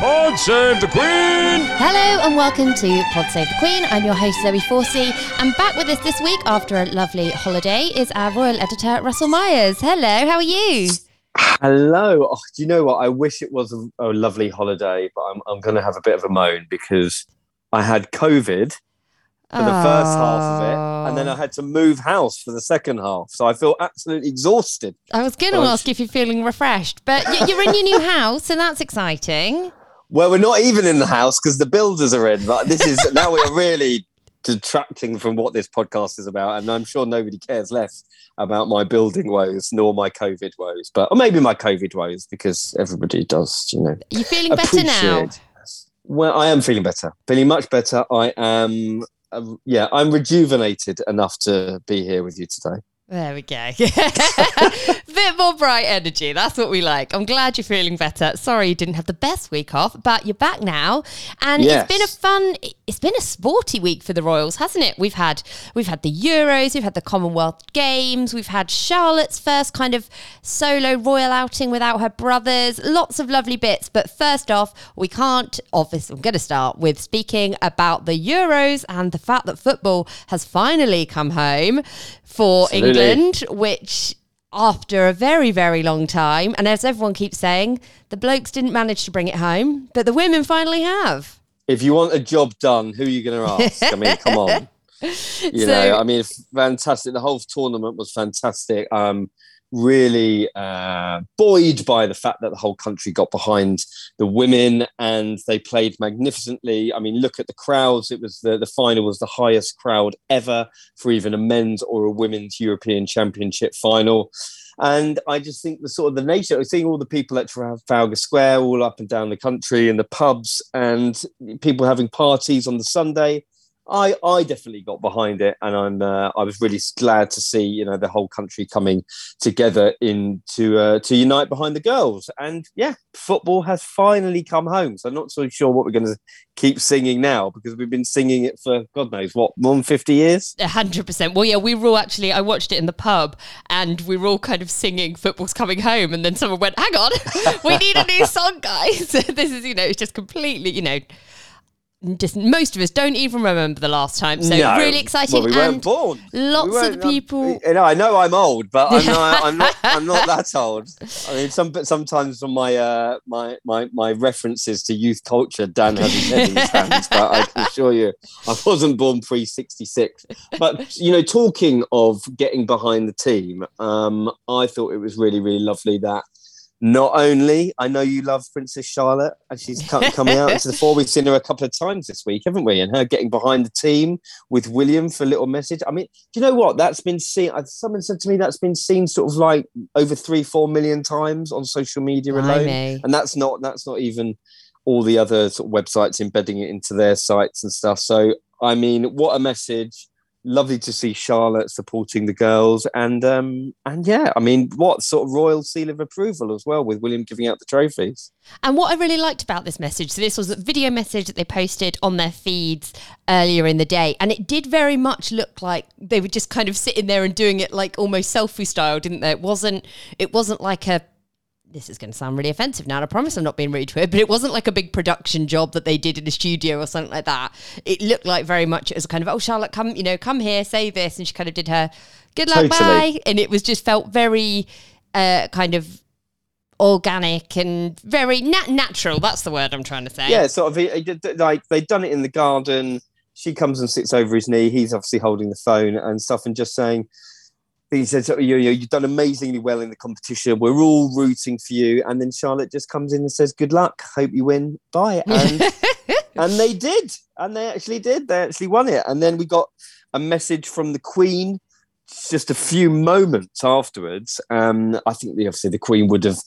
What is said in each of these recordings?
Pod save the Queen! Hello and welcome to Pod Save the Queen. I'm your host Zoe Forsey, and back with us this week after a lovely holiday is our royal editor Russell Myers. Hello, how are you? Hello. Oh, do you know what? I wish it was a, a lovely holiday, but I'm, I'm going to have a bit of a moan because I had COVID for the first half of it, and then I had to move house for the second half. So I feel absolutely exhausted. I was going to ask if you're feeling refreshed, but you're in your new house, and that's exciting. Well, we're not even in the house because the builders are in. But this is now we're really detracting from what this podcast is about, and I'm sure nobody cares less about my building woes nor my COVID woes, but or maybe my COVID woes because everybody does, you know. You're feeling better now. Well, I am feeling better, feeling much better. I am, uh, yeah, I'm rejuvenated enough to be here with you today. There we go. Bit more bright energy. That's what we like. I'm glad you're feeling better. Sorry you didn't have the best week off, but you're back now. And Yes. it's been a fun it's been a sporty week for the Royals, hasn't it? We've had we've had the Euros, we've had the Commonwealth Games, we've had Charlotte's first kind of solo royal outing without her brothers. Lots of lovely bits. But first off, we can't obviously I'm gonna start with speaking about the Euros and the fact that football has finally come home for Absolutely. England, which after a very, very long time, and as everyone keeps saying, the blokes didn't manage to bring it home, but the women finally have. If you want a job done, who are you going to ask? I mean, come on. You So- know, I mean, fantastic. The whole tournament was fantastic. Um, really uh, buoyed by the fact that the whole country got behind the women and they played magnificently. I mean, look at the crowds. It was the, the final was the highest crowd ever for even a men's or a women's European Championship final. And I just think the sort of the nature, of seeing all the people at Trafalgar Square, all up and down the country, in the pubs, and people having parties on the Sunday. I, I definitely got behind it, and I'm uh, I was really glad to see you know the whole country coming together in to uh, to unite behind the girls. And yeah, football has finally come home. So I'm not so sure what we're going to keep singing now because we've been singing it for God knows what more than fifty years. Hundred percent. Well, yeah, we were all actually. I watched it in the pub, and we were all kind of singing "Football's Coming Home," and then someone went, "Hang on, we need a new song, guys." this is, you know, it's just completely, you know, just most of us don't even remember the last time. So No. really exciting, Well, we weren't and born. lots We of people. You know, I know I'm old, but I'm not. I'm not. I'm not that old. I mean, some sometimes on my uh, my my my references to youth culture, Dan has his head in his hands. But I can assure you, I wasn't born pre '66. But you know, talking of getting behind the team, um, I thought it was really really lovely that. Not only I know you love Princess Charlotte, and she's co- coming out into the fore. We've seen her a couple of times this week, haven't we? And her getting behind the team with William for a little message. I mean, do you know what? That's been seen. uh, Someone said to me that's been seen sort of like over three, four million times on social media alone, and that's not that's not even all the other sort of websites embedding it into their sites and stuff. So, I mean, what a message! Lovely to see Charlotte supporting the girls, and um, and yeah, I mean, what sort of royal seal of approval as well with William giving out the trophies. And what I really liked about this message, so this was a video message that they posted on their feeds earlier in the day, and it did very much look like they were just kind of sitting there and doing it like almost selfie style, didn't they? It wasn't. It wasn't like a. This is going to sound really offensive now. And I promise I'm not being rude to it, but it wasn't like a big production job that they did in a studio or something like that. It looked like very much it was kind of, oh, Charlotte, come, you know, come here, say this, and she kind of did her good luck, Totally. bye, and it was just felt very uh, kind of organic and very nat- natural. That's the word I'm trying to say. Yeah, sort of he- he did- like they'd done it in the garden. She comes and sits over his knee. He's obviously holding the phone and stuff, and just saying. He says, "You you- you've done amazingly well in the competition. We're all rooting for you." And then Charlotte just comes in and says, "Good luck. Hope you win. Bye." And and they did, and they actually did. They actually won it. And then we got a message from the Queen just a few moments afterwards. Um, I think the, obviously the Queen would have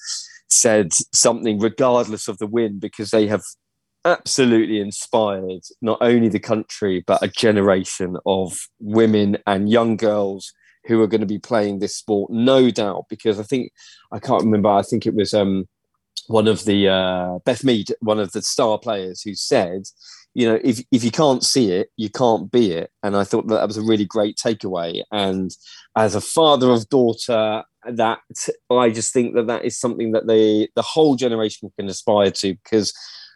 said something regardless of the win because they have absolutely inspired not only the country but a generation of women and young girls who are going to be playing this sport no doubt because i think i can't remember i think it was um, one of the uh, beth mead one of the star players who said you know if, if you can't see it you can't be it. And i thought that, that was a really great takeaway. And as a father of daughter that i just think that that is something that they the whole generation can aspire to because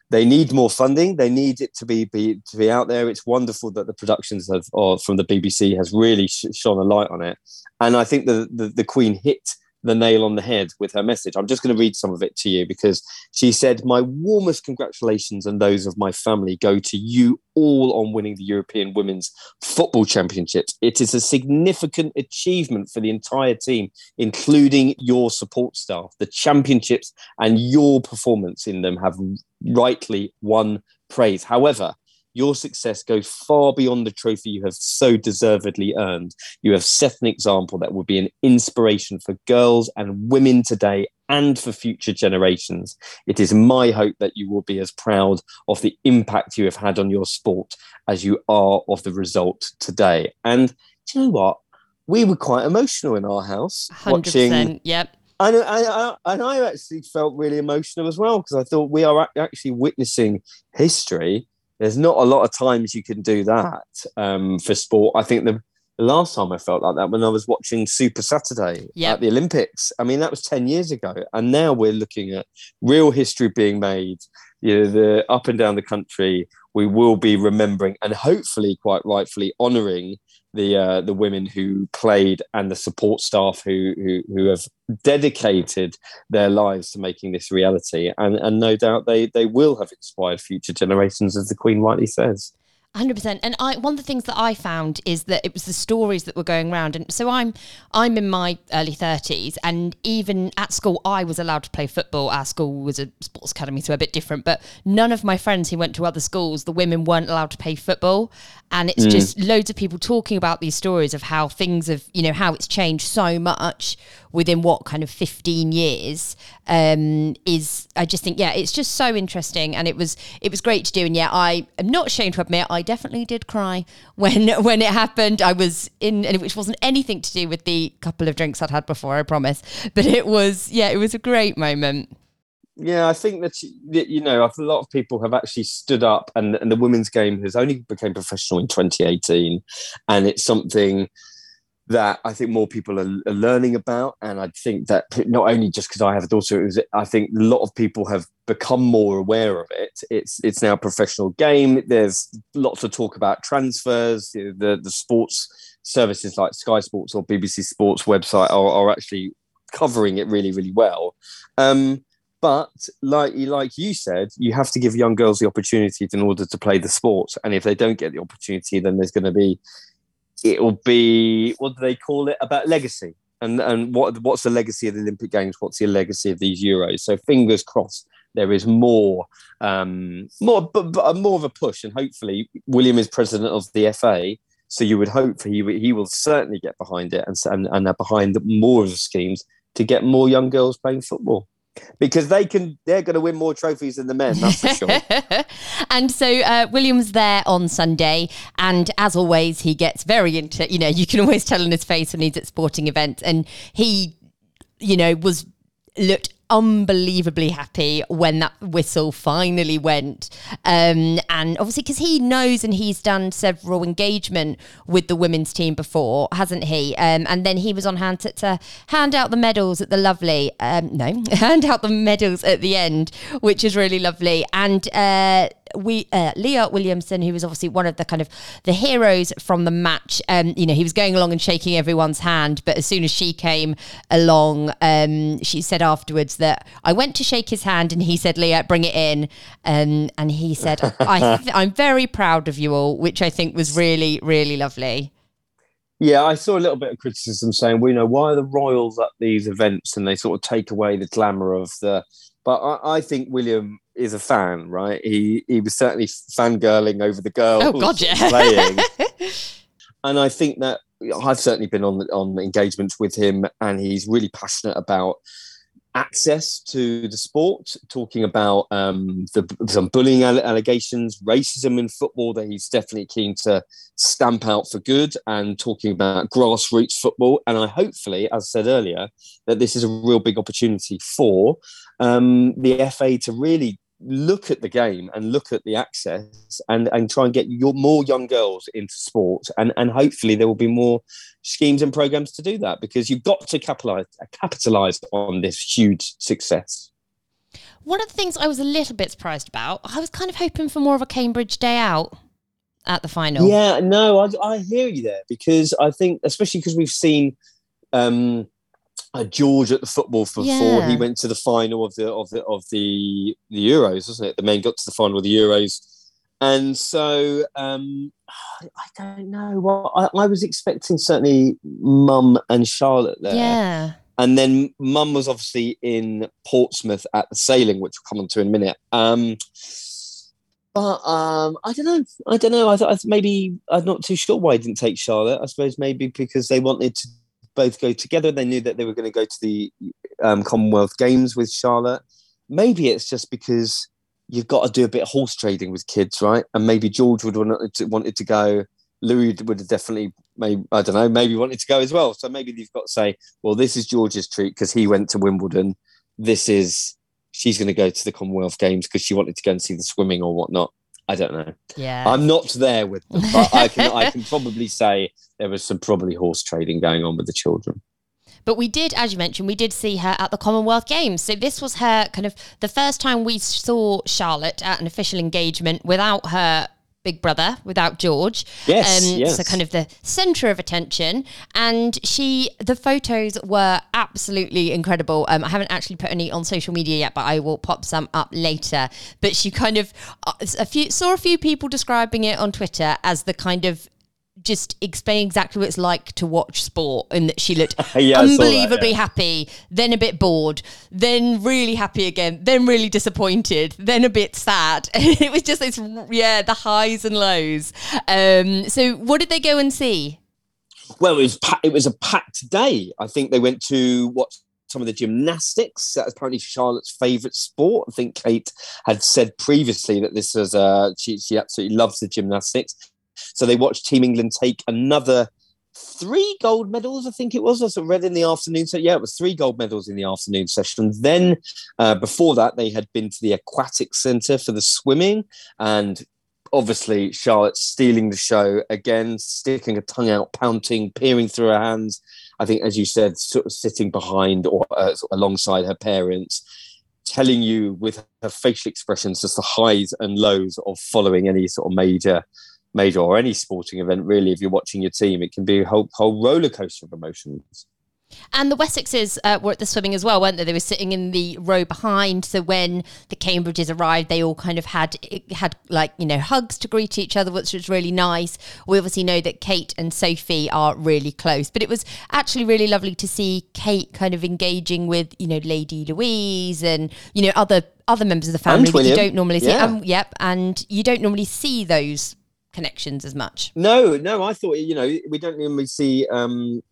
they need more funding. They need it to be, be to be out there. It's wonderful that the productions of from the BBC has really sh- shone a light on it, and I think the, the the Queen hit the nail on the head with her message. I'm just going to read some of it to you because she said, My warmest congratulations and those of my family go to you all on winning the European Women's Football Championships. It is a significant achievement for the entire team, including your support staff. The championships and your performance in them have rightly won praise. However, your success goes far beyond the trophy you have so deservedly earned. You have set an example that will be an inspiration for girls and women today and for future generations. It is my hope that you will be as proud of the impact you have had on your sport as you are of the result today. And do you know what? We were quite emotional in our house 100%. watching. Yep. And I, I, and I actually felt really emotional as well because I thought we are actually witnessing history there's not a lot of times you can do that um, for sport. I think the, the, last time I felt like that when I was watching Super Saturday yep. at the Olympics. I mean, that was 10 years ago. And now we're looking at real history being made. You know, the up and down the country, we will be remembering and hopefully quite rightfully honouring the uh, the women who played and the support staff who, who who have dedicated their lives to making this reality, and and no doubt they they will have inspired future generations, as the Queen rightly says. 100% and i one of the things that i found is that it was the stories that were going around and so i'm i'm in my early 30s and even at school i was allowed to play football. Our school was a sports academy so a bit different. But none of my friends who went to other schools the women weren't allowed to play football. And it's mm. just loads of people talking about these stories of how things have you know how it's changed so much within what kind of 15 years um, is I just think yeah it's just so interesting. And it was it was great to do. And yeah I am not ashamed to admit I definitely did cry when when it happened. I was in which wasn't anything to do with the couple of drinks I'd had before I promise. But it was yeah it was a great moment. Yeah, I think that you know a lot of people have actually stood up, and, and the women's game has only became professional in 2018, and it's something that I think more people are, are, learning about. And I think that not only just because I have a daughter, it was, I think a lot of people have become more aware of it. It's it's now a professional game. There's lots of talk about transfers. The the sports services like Sky Sports or BBC Sports website are, are actually covering it really really well. Um, but like like you said, you have to give young girls the opportunity in order to play the sport. And if they don't get the opportunity, then there's going to be it'll be what do they call it about legacy and and what what's the legacy of the Olympic Games? What's the legacy of these Euros? So fingers crossed there is more um, more but, but more of a push, and hopefully William is president of the FA. So you would hope for he he will certainly get behind it and and, and behind more of the schemes to get more young girls playing football because they can they're going to win more trophies than the men that's for sure. And so uh, william's there on sunday and as always he gets very into you know you can always tell in his face when he's at sporting events and he you know was looked unbelievably happy when that whistle finally went. Um, and obviously, because he knows and he's done several engagement with the women's team before, hasn't he? Um, and then he was on hand to, to hand out the medals at the lovely, um, no, hand out the medals at the end, which is really lovely. And uh, we uh, Leah Williamson, who was obviously one of the kind of the heroes from the match. Um, you know, he was going along and shaking everyone's hand, but as soon as she came along, um, she said afterwards that I went to shake his hand, and he said, "Leah, bring it in," um, and he said, I th- "I'm very proud of you all," which I think was really, really lovely. Yeah, I saw a little bit of criticism saying, "We well, you know why are the royals at these events and they sort of take away the glamour of the." But I, I think William is a fan, right? He he was certainly fangirling over the girls oh, God, yeah. playing. and I think that I've certainly been on on engagements with him, and he's really passionate about access to the sport, talking about um, the, some bullying allegations, racism in football that he's definitely keen to stamp out for good, and talking about grassroots football. And I hopefully, as I said earlier, that this is a real big opportunity for um, the FA to really look at the game and look at the access and, and try and get your more young girls into sport. And, and hopefully there will be more schemes and programs to do that because you've got to capitalize capitalize on this huge success. One of the things i was a little bit surprised about i was kind of hoping for more of a cambridge day out at the final. Yeah no i, I hear you there because i think especially because we've seen um uh, George at the football for yeah. four. He went to the final of the of the of the the Euros, wasn't it? The men got to the final of the Euros, and so um, I don't know. Well, I, I was expecting certainly Mum and Charlotte there. Yeah. And then Mum was obviously in Portsmouth at the sailing, which we'll come on to in a minute. Um, but um, I don't know. I don't know. I thought maybe I'm not too sure why I didn't take Charlotte. I suppose maybe because they wanted to both go together. They knew that they were going to go to the um, Commonwealth Games with Charlotte. Maybe it's just because you've got to do a bit of horse trading with kids, right? And maybe George would to, wanted to go. Louis would have definitely, maybe I don't know, maybe wanted to go as well. So maybe you've got to say, well, this is George's treat because he went to Wimbledon. This is she's going to go to the Commonwealth Games because she wanted to go and see the swimming or whatnot. I don't know. Yeah, I'm not there with them, but I can I can probably say there was some probably horse trading going on with the children. But we did, as you mentioned, we did see her at the Commonwealth Games. So this was her kind of the first time we saw Charlotte at an official engagement without her big brother without George. Yes, um, yes. So kind of the centre of attention. And she, the photos were absolutely incredible. Um, I haven't actually put any on social media yet, but I will pop some up later. But she kind of uh, a few saw a few people describing it on Twitter as the kind of just explain exactly what it's like to watch sport and that she looked yeah, unbelievably that, yeah. happy, then a bit bored, then really happy again, then really disappointed, then a bit sad. it was just this, yeah, the highs and lows. Um, so, what did they go and see? Well, it was it was a packed day. I think they went to watch some of the gymnastics. That's apparently Charlotte's favourite sport. I think Kate had said previously that this was uh, she she absolutely loves the gymnastics. So they watched Team England take another three gold medals, I think it was. I read in the afternoon. So yeah, it was three gold medals in the afternoon session. Then uh, before that, they had been to the aquatic centre for the swimming, and obviously Charlotte stealing the show again, sticking a tongue out, pouting, peering through her hands. I think, as you said, sort of sitting behind or uh, alongside her parents. Telling you with her facial expressions just the highs and lows of following any sort of major major or any sporting event, really, if you're watching your team, it can be a whole, whole roller coaster of emotions. And the Wessexes uh, were at the swimming as well, weren't they? They were sitting in the row behind. So when the Cambridges arrived, they all kind of had had like you know hugs to greet each other, which was really nice. We obviously know that Kate and Sophie are really close, but it was actually really lovely to see Kate kind of engaging with you know Lady Louise and you know other other members of the family that you don't normally see. Yeah. Um, yep, and you don't normally see those connections as much. No, no, I thought you know we don't normally see um,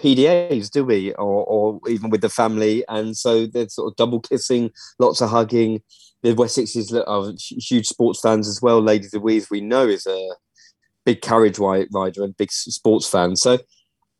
PDAs, do we, or, or even with the family, and so they're sort of double kissing, lots of hugging. The Wessexes are huge sports fans as well. Lady Louise, we know, is a big carriage rider and big sports fan. So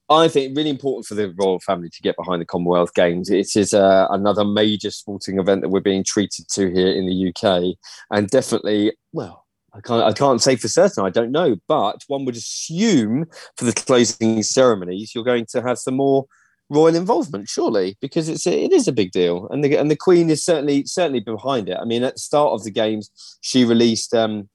I think really important for the royal family to get behind the Commonwealth Games. It is uh, another major sporting event that we're being treated to here in the UK, and definitely, well, I can't, I can't say for certain. I don't know, but one would assume for the closing ceremonies, you're going to have some more royal involvement, surely, because it's a, it is a big deal, and the and the Queen is certainly certainly behind it. I mean, at the start of the games, she released um,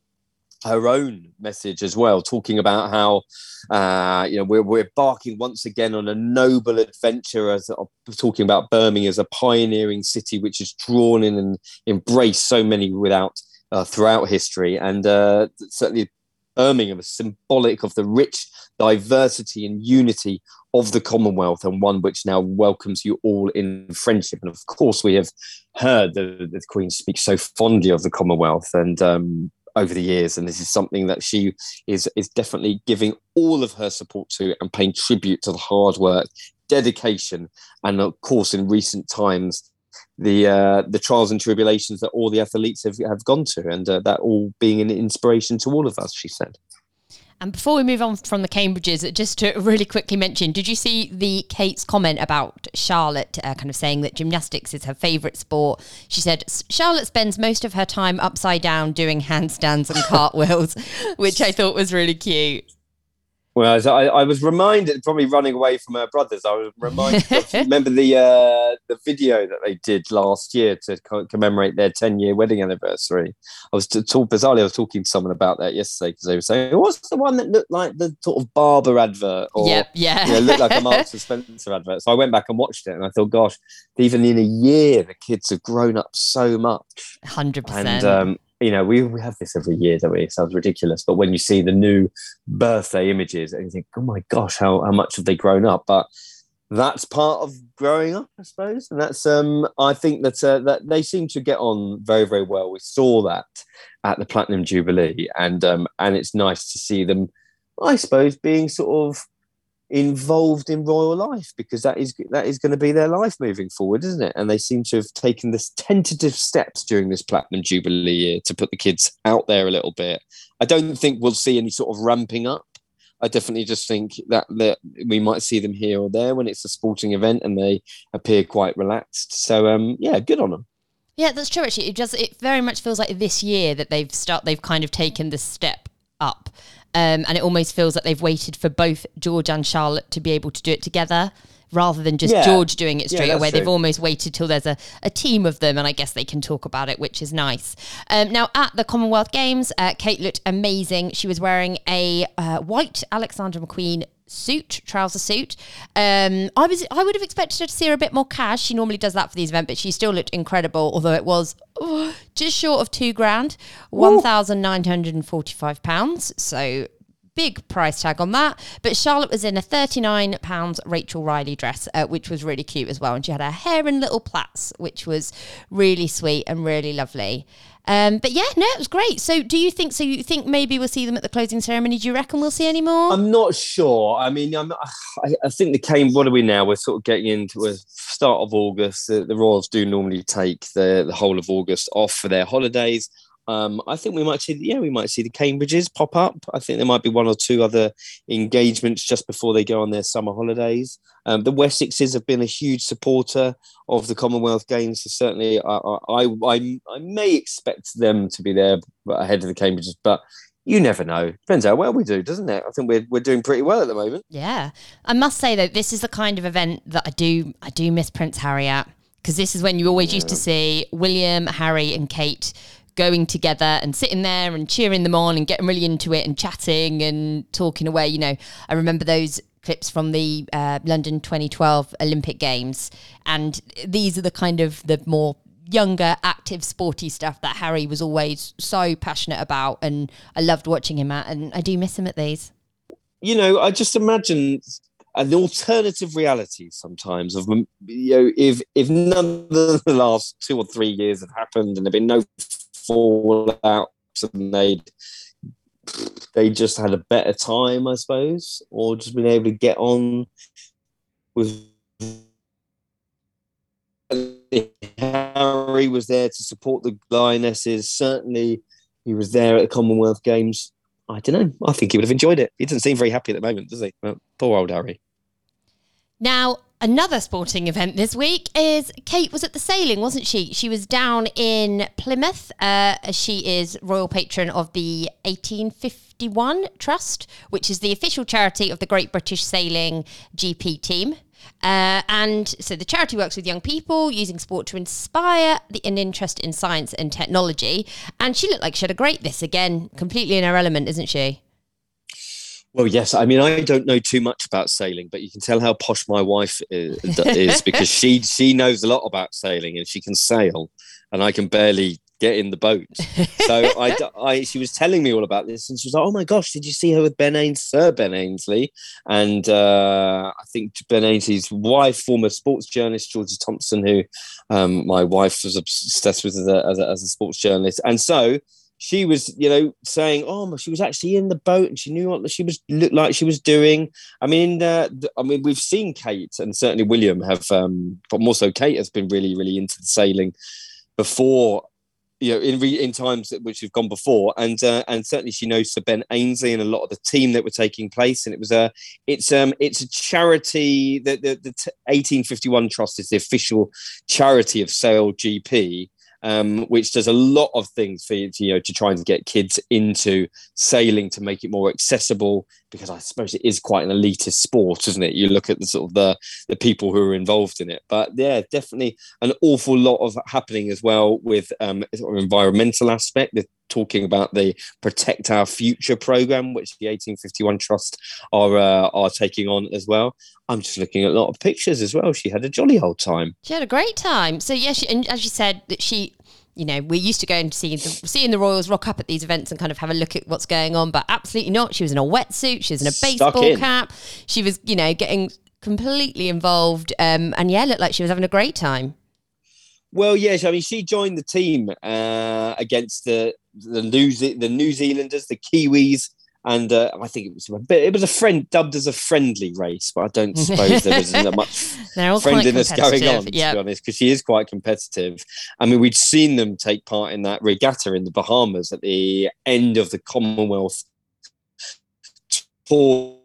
her own message as well, talking about how uh, you know we're we're embarking once again on a noble adventure, as uh, talking about Birmingham as a pioneering city which has drawn in and embraced so many without uh, throughout history, and uh, certainly Birmingham is symbolic of the rich diversity and unity of the Commonwealth, and one which now welcomes you all in friendship. And of course, we have heard the, the Queen speak so fondly of the Commonwealth, and um, over the years, and this is something that she is is definitely giving all of her support to and paying tribute to the hard work, dedication, and of course, in recent times, the uh, the trials and tribulations that all the athletes have, have gone to, and uh, that all being an inspiration to all of us. She said. And before we move on from the Cambridges, just to really quickly mention, did you see the Kate's comment about Charlotte uh, kind of saying that gymnastics is her favourite sport? She said Charlotte spends most of her time upside down doing handstands and cartwheels, which I thought was really cute. Well, I, I, was reminded, probably running away from her brothers. I was reminded. of, remember the uh, the video that they did last year to co- commemorate their ten year wedding anniversary. I was to talk bizarrely. I was talking to someone about that yesterday because they were saying, "What's the one that looked like the sort of barber advert?" Or, yep, yeah, you know, looked like a Marks and Spencer advert. So I went back and watched it, and I thought, "Gosh, even in a year, the kids have grown up so much." Hundred percent. You know, we, we have this every year, don't we? It sounds ridiculous. But when you see the new birthday images and you think, oh my gosh, how, how much have they grown up? But that's part of growing up, I suppose. And that's, um, I think that, uh, that they seem to get on very, very well. We saw that at the Platinum Jubilee. And, um, and it's nice to see them, I suppose, being sort of involved in royal life because that is that is going to be their life moving forward isn't it? And they seem to have taken this tentative steps during this platinum jubilee year to put the kids out there a little bit. I don't think we'll see any sort of ramping up. I definitely just think that that we might see them here or there when it's a sporting event and they appear quite relaxed. So um yeah good on them yeah that's true actually. It just it very much feels like this year that they've start they've kind of taken the step up um, and it almost feels like they've waited for both George and Charlotte to be able to do it together rather than just yeah. George doing it straight yeah, away. True. They've almost waited till there's a, a team of them, and I guess they can talk about it, which is nice. Um, now, at the Commonwealth Games, uh, Kate looked amazing. She was wearing a uh, white Alexander McQueen suit, trouser suit. Um, I was I would have expected her to see her a bit more cash. She normally does that for these events, but she still looked incredible. Although it was oh, just short of two grand, one thousand nine hundred and forty five pounds. So big price tag on that. But Charlotte was in a £39 Rachel Riley dress, uh, which was really cute as well. And she had her hair in little plaits, which was really sweet and really lovely. Um, but yeah, no, it was great. So, do you think? So, you think maybe we'll see them at the closing ceremony? Do you reckon we'll see any more? I'm not sure. I mean, I'm, I, I think the came. What are we now? We're sort of getting into a start of August. The, the Royals do normally take the, the whole of August off for their holidays. Um, I think we might see, yeah, we might see the Cambridges pop up. I think there might be one or two other engagements just before they go on their summer holidays. Um, the Wessexes have been a huge supporter of the Commonwealth Games, so certainly I, I, I, I may expect them to be there ahead of the Cambridges, but you never know. Depends how well we do, doesn't it? I think we're we're doing pretty well at the moment. Yeah, I must say though, this is the kind of event that I do I do miss Prince Harry at because this is when you always yeah. used to see William, Harry, and Kate going together and sitting there and cheering them on and getting really into it and chatting and talking away. You know, I remember those clips from the uh, London 2012 Olympic Games, and these are the kind of the more younger, active, sporty stuff that Harry was always so passionate about, and I loved watching him at, and I do miss him at these. You know, I just imagine an alternative reality sometimes of you know if if none of the last two or three years have happened and there've been no fallouts and they'd they just had a better time, I suppose, or just been able to get on with. Harry was there to support the Lionesses. Certainly, he was there at the Commonwealth Games. I don't know. I think he would have enjoyed it. He doesn't seem very happy at the moment, does he? Well, poor old Harry. Now, another sporting event this week is Kate was at the sailing, wasn't she? She was down in Plymouth. Uh, she is royal patron of the 1851 Trust, which is the official charity of the Great British Sailing GP team. Uh, and so the charity works with young people using sport to inspire the, an interest in science and technology. And she looked like she had a great this again, completely in her element, isn't she? Well, yes. I mean, I don't know too much about sailing, but you can tell how posh my wife is, is because she she knows a lot about sailing and she can sail, and I can barely get in the boat. So I, I, she was telling me all about this, and she was like, "Oh my gosh, did you see her with Ben Ains, Sir Ben Ainslie?" And uh, I think Ben Ainslie's wife, former sports journalist Georgie Thompson, who um, my wife was obsessed with as a, as a, as a sports journalist, and so she was, you know, saying, "Oh, she was actually in the boat and she knew what she was looked like she was doing." I mean, uh, I mean, we've seen Kate and certainly William have, um, but more so Kate has been really, really into the sailing before you know, in re- in times which have gone before, and uh, and certainly she knows Sir Ben Ainslie and a lot of the team that were taking place, and it was a it's um it's a charity that the, the, the 1851 Trust is the official charity of Sail GP, um, which does a lot of things for you know to try and get kids into sailing to make it more accessible because I suppose it is quite an elitist sport, isn't it? You look at the sort of the the people who are involved in it, but yeah, definitely an awful lot of happening as well with um, sort of environmental aspect. They're talking about the Protect Our Future program, which the 1851 Trust are uh, are taking on as well. I'm just looking at a lot of pictures as well. She had a jolly old time. She had a great time. So yeah, she, and as you said, that she you know, we're used to going to see the, seeing the Royals rock up at these events and kind of have a look at what's going on, but absolutely not. She was in a wetsuit, she was in a baseball in. cap, she was, you know, getting completely involved, um, and yeah, looked like she was having a great time. Well, yes, I mean, she joined the team uh, against the the New Ze- the New Zealanders, the Kiwis, and uh, I think it was a bit. It was a friend dubbed as a friendly race, but I don't suppose there was that much friendliness going on. Yep. To be honest, because she is quite competitive. I mean, we'd seen them take part in that regatta in the Bahamas at the end of the Commonwealth tour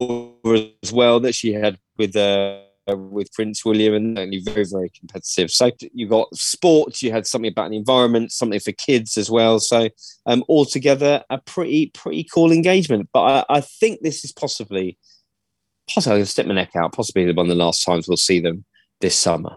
as well that she had with. Uh, with Prince William and only very, very competitive. So you got sports, you had something about the environment, something for kids as well. So um, altogether, a pretty, pretty cool engagement. But I, I think this is possibly, possibly, to stick my neck out, possibly one of the last times we'll see them this summer.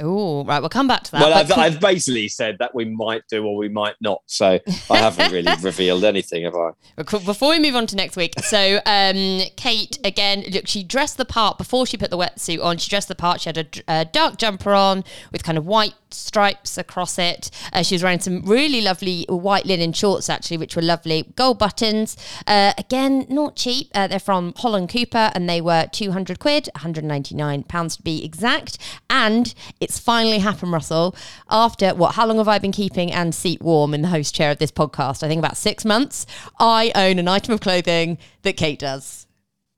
Oh, right. We'll come back to that. Well, I've, I've, basically said that we might do or we might not. So I haven't really revealed anything, have I? Before we move on to next week, so um, Kate again, look, she dressed the part before she put the wetsuit on. She dressed the part. She had a, a dark jumper on with kind of white stripes across it. Uh, she was wearing some really lovely white linen shorts, actually, which were lovely. Gold buttons. Uh, again, not cheap. Uh, they're from Holland Cooper and they were 200 quid, 199 pounds to be exact. And it's finally happened, Russell. After what, how long have I been keeping and seat warm in the host chair of this podcast? I think about six months. I own an item of clothing that Kate does.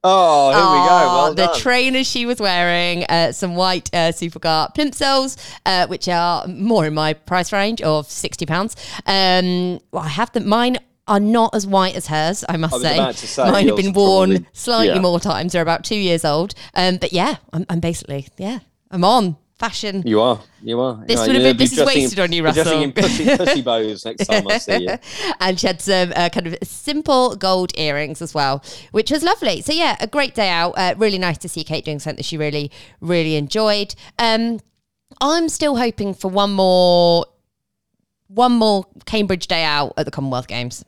Oh, here we go. Well the trainers she was wearing, uh, some white uh, Superga plimsolls, uh, which are more in my price range of sixty pounds. Um, well, I have them. Mine are not as white as hers, I must I say. say. Mine have been worn probably, slightly yeah. more times. They're about two years old. Um, but yeah, I'm, I'm basically yeah, I'm on fashion. You are. You are. This would have been. This is wasted on you, Russell. In pussy, pussy bows next time I see you. and she had some uh, kind of simple gold earrings as well, which was lovely. So yeah, a great day out. Uh, really nice to see Kate doing something that she really, really enjoyed. Um, I'm still hoping for one more, one more Cambridge day out at the Commonwealth Games.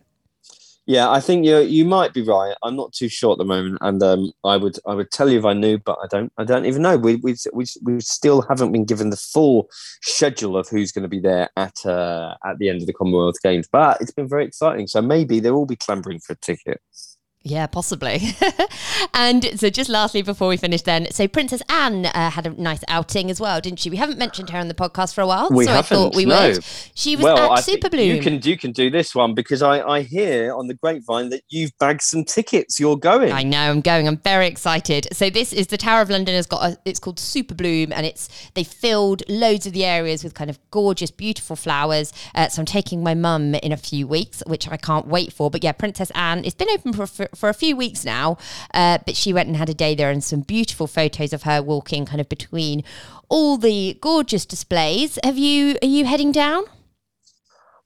Yeah, I think you you might be right. I'm not too sure at the moment, and um, I would I would tell you if I knew, but I don't I don't even know. We we we, we still haven't been given the full schedule of who's going to be there at uh, at the end of the Commonwealth Games, but it's been very exciting. So maybe they'll all be clambering for a ticket. Yeah, possibly. and so, just lastly, before we finish, then, so Princess Anne uh, had a nice outing as well, didn't she? We haven't mentioned her on the podcast for a while, we so haven't, I thought we no. would. She was well, at Super Bloom. You can you can do this one because I I hear on the grapevine that you've bagged some tickets. You're going. I know. I'm going. I'm very excited. So this is the Tower of London has got a. It's called Super Bloom, and it's they filled loads of the areas with kind of gorgeous, beautiful flowers. Uh, so I'm taking my mum in a few weeks, which I can't wait for. But yeah, Princess Anne. It's been open for for, a few weeks now now. Uh, but she went and had a day there and some beautiful photos of her walking kind of between all the gorgeous displays. Have you, are you heading down?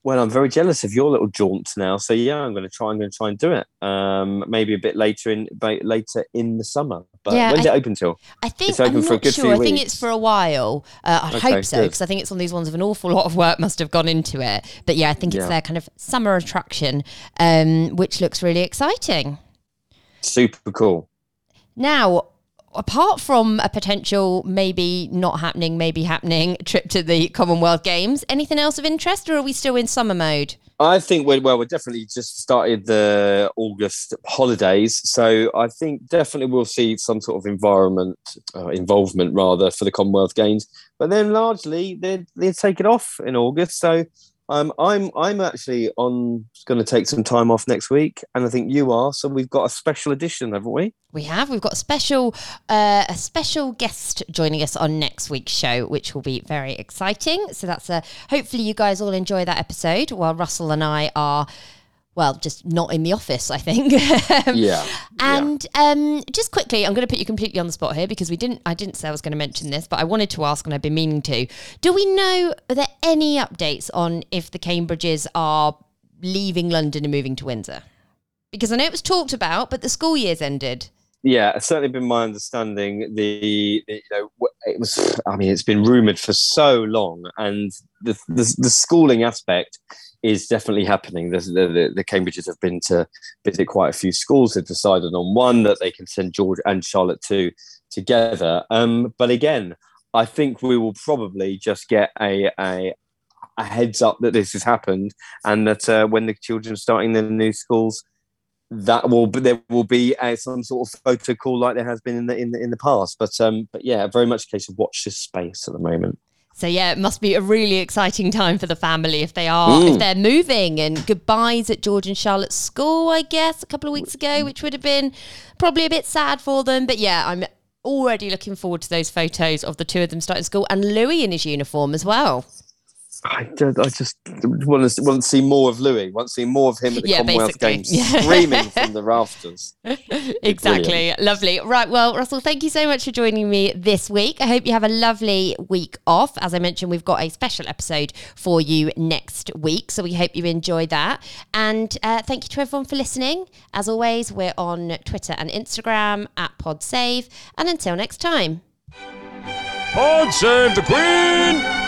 Well, I'm very jealous of your little jaunt now. So yeah, I'm going to try. I'm going to try and do it. Um, maybe a bit later in later in the summer. But yeah, when's I, it open till? I think it's open I'm for a good sure. I think it's for a while. Uh, I okay, hope so because I think it's one of these ones of an awful lot of work must have gone into it. But yeah, I think it's yeah. their kind of summer attraction, um, which looks really exciting. Super cool. Now, apart from a potential maybe not happening, maybe happening trip to the Commonwealth Games, anything else of interest, or are we still in summer mode? I think we're well. We're definitely just started the August holidays, so I think definitely we'll see some sort of environment uh, involvement rather for the Commonwealth Games. But then largely they're they're it off in August, so Um, I'm I'm actually on going to take some time off next week, and I think you are. So we've got a special edition, haven't we? We have. We've got a special uh, a special guest joining us on next week's show, which will be very exciting. So that's a hopefully you guys all enjoy that episode while Russell and I are well, just not in the office, I think. yeah. And yeah. Um, just quickly, I'm going to put you completely on the spot here because we didn't. I didn't say I was going to mention this, but I wanted to ask, and I've been meaning to. Do we know? Are there any updates on if the Cambridges are leaving London and moving to Windsor? Because I know it was talked about, but the school year's ended. Yeah, it's certainly been my understanding. The, the, you know it was. I mean, it's been rumored for so long, and the the, the schooling aspect is definitely happening. The, the, the, Cambridges have been to visit quite a few schools. They've decided on one that they can send George and Charlotte to together. Um, but again, I think we will probably just get a, a, a heads up that this has happened and that uh, when the children are starting their new schools, that will there will be a, some sort of photo call like there has been in the in the, in the past. But um, but yeah, very much a case of watch this space at the moment. So yeah, it must be a really exciting time for the family if they are mm. if they're moving and goodbyes at George and Charlotte's school, I guess, a couple of weeks ago, which would have been probably a bit sad for them. But yeah, I'm already looking forward to those photos of the two of them starting school and Louis in his uniform as well. I, I just want to, want to see more of Louis. Want to see more of him at the yeah, Commonwealth basically. Games, yeah. screaming from the rafters. exactly, Brilliant. lovely. Right, well, Russell, thank you so much for joining me this week. I hope you have a lovely week off. As I mentioned, we've got a special episode for you next week, so we hope you enjoy that. And uh, thank you to everyone for listening. As always, we're on Twitter and Instagram at PodSave. And until next time. Pod Save the Queen!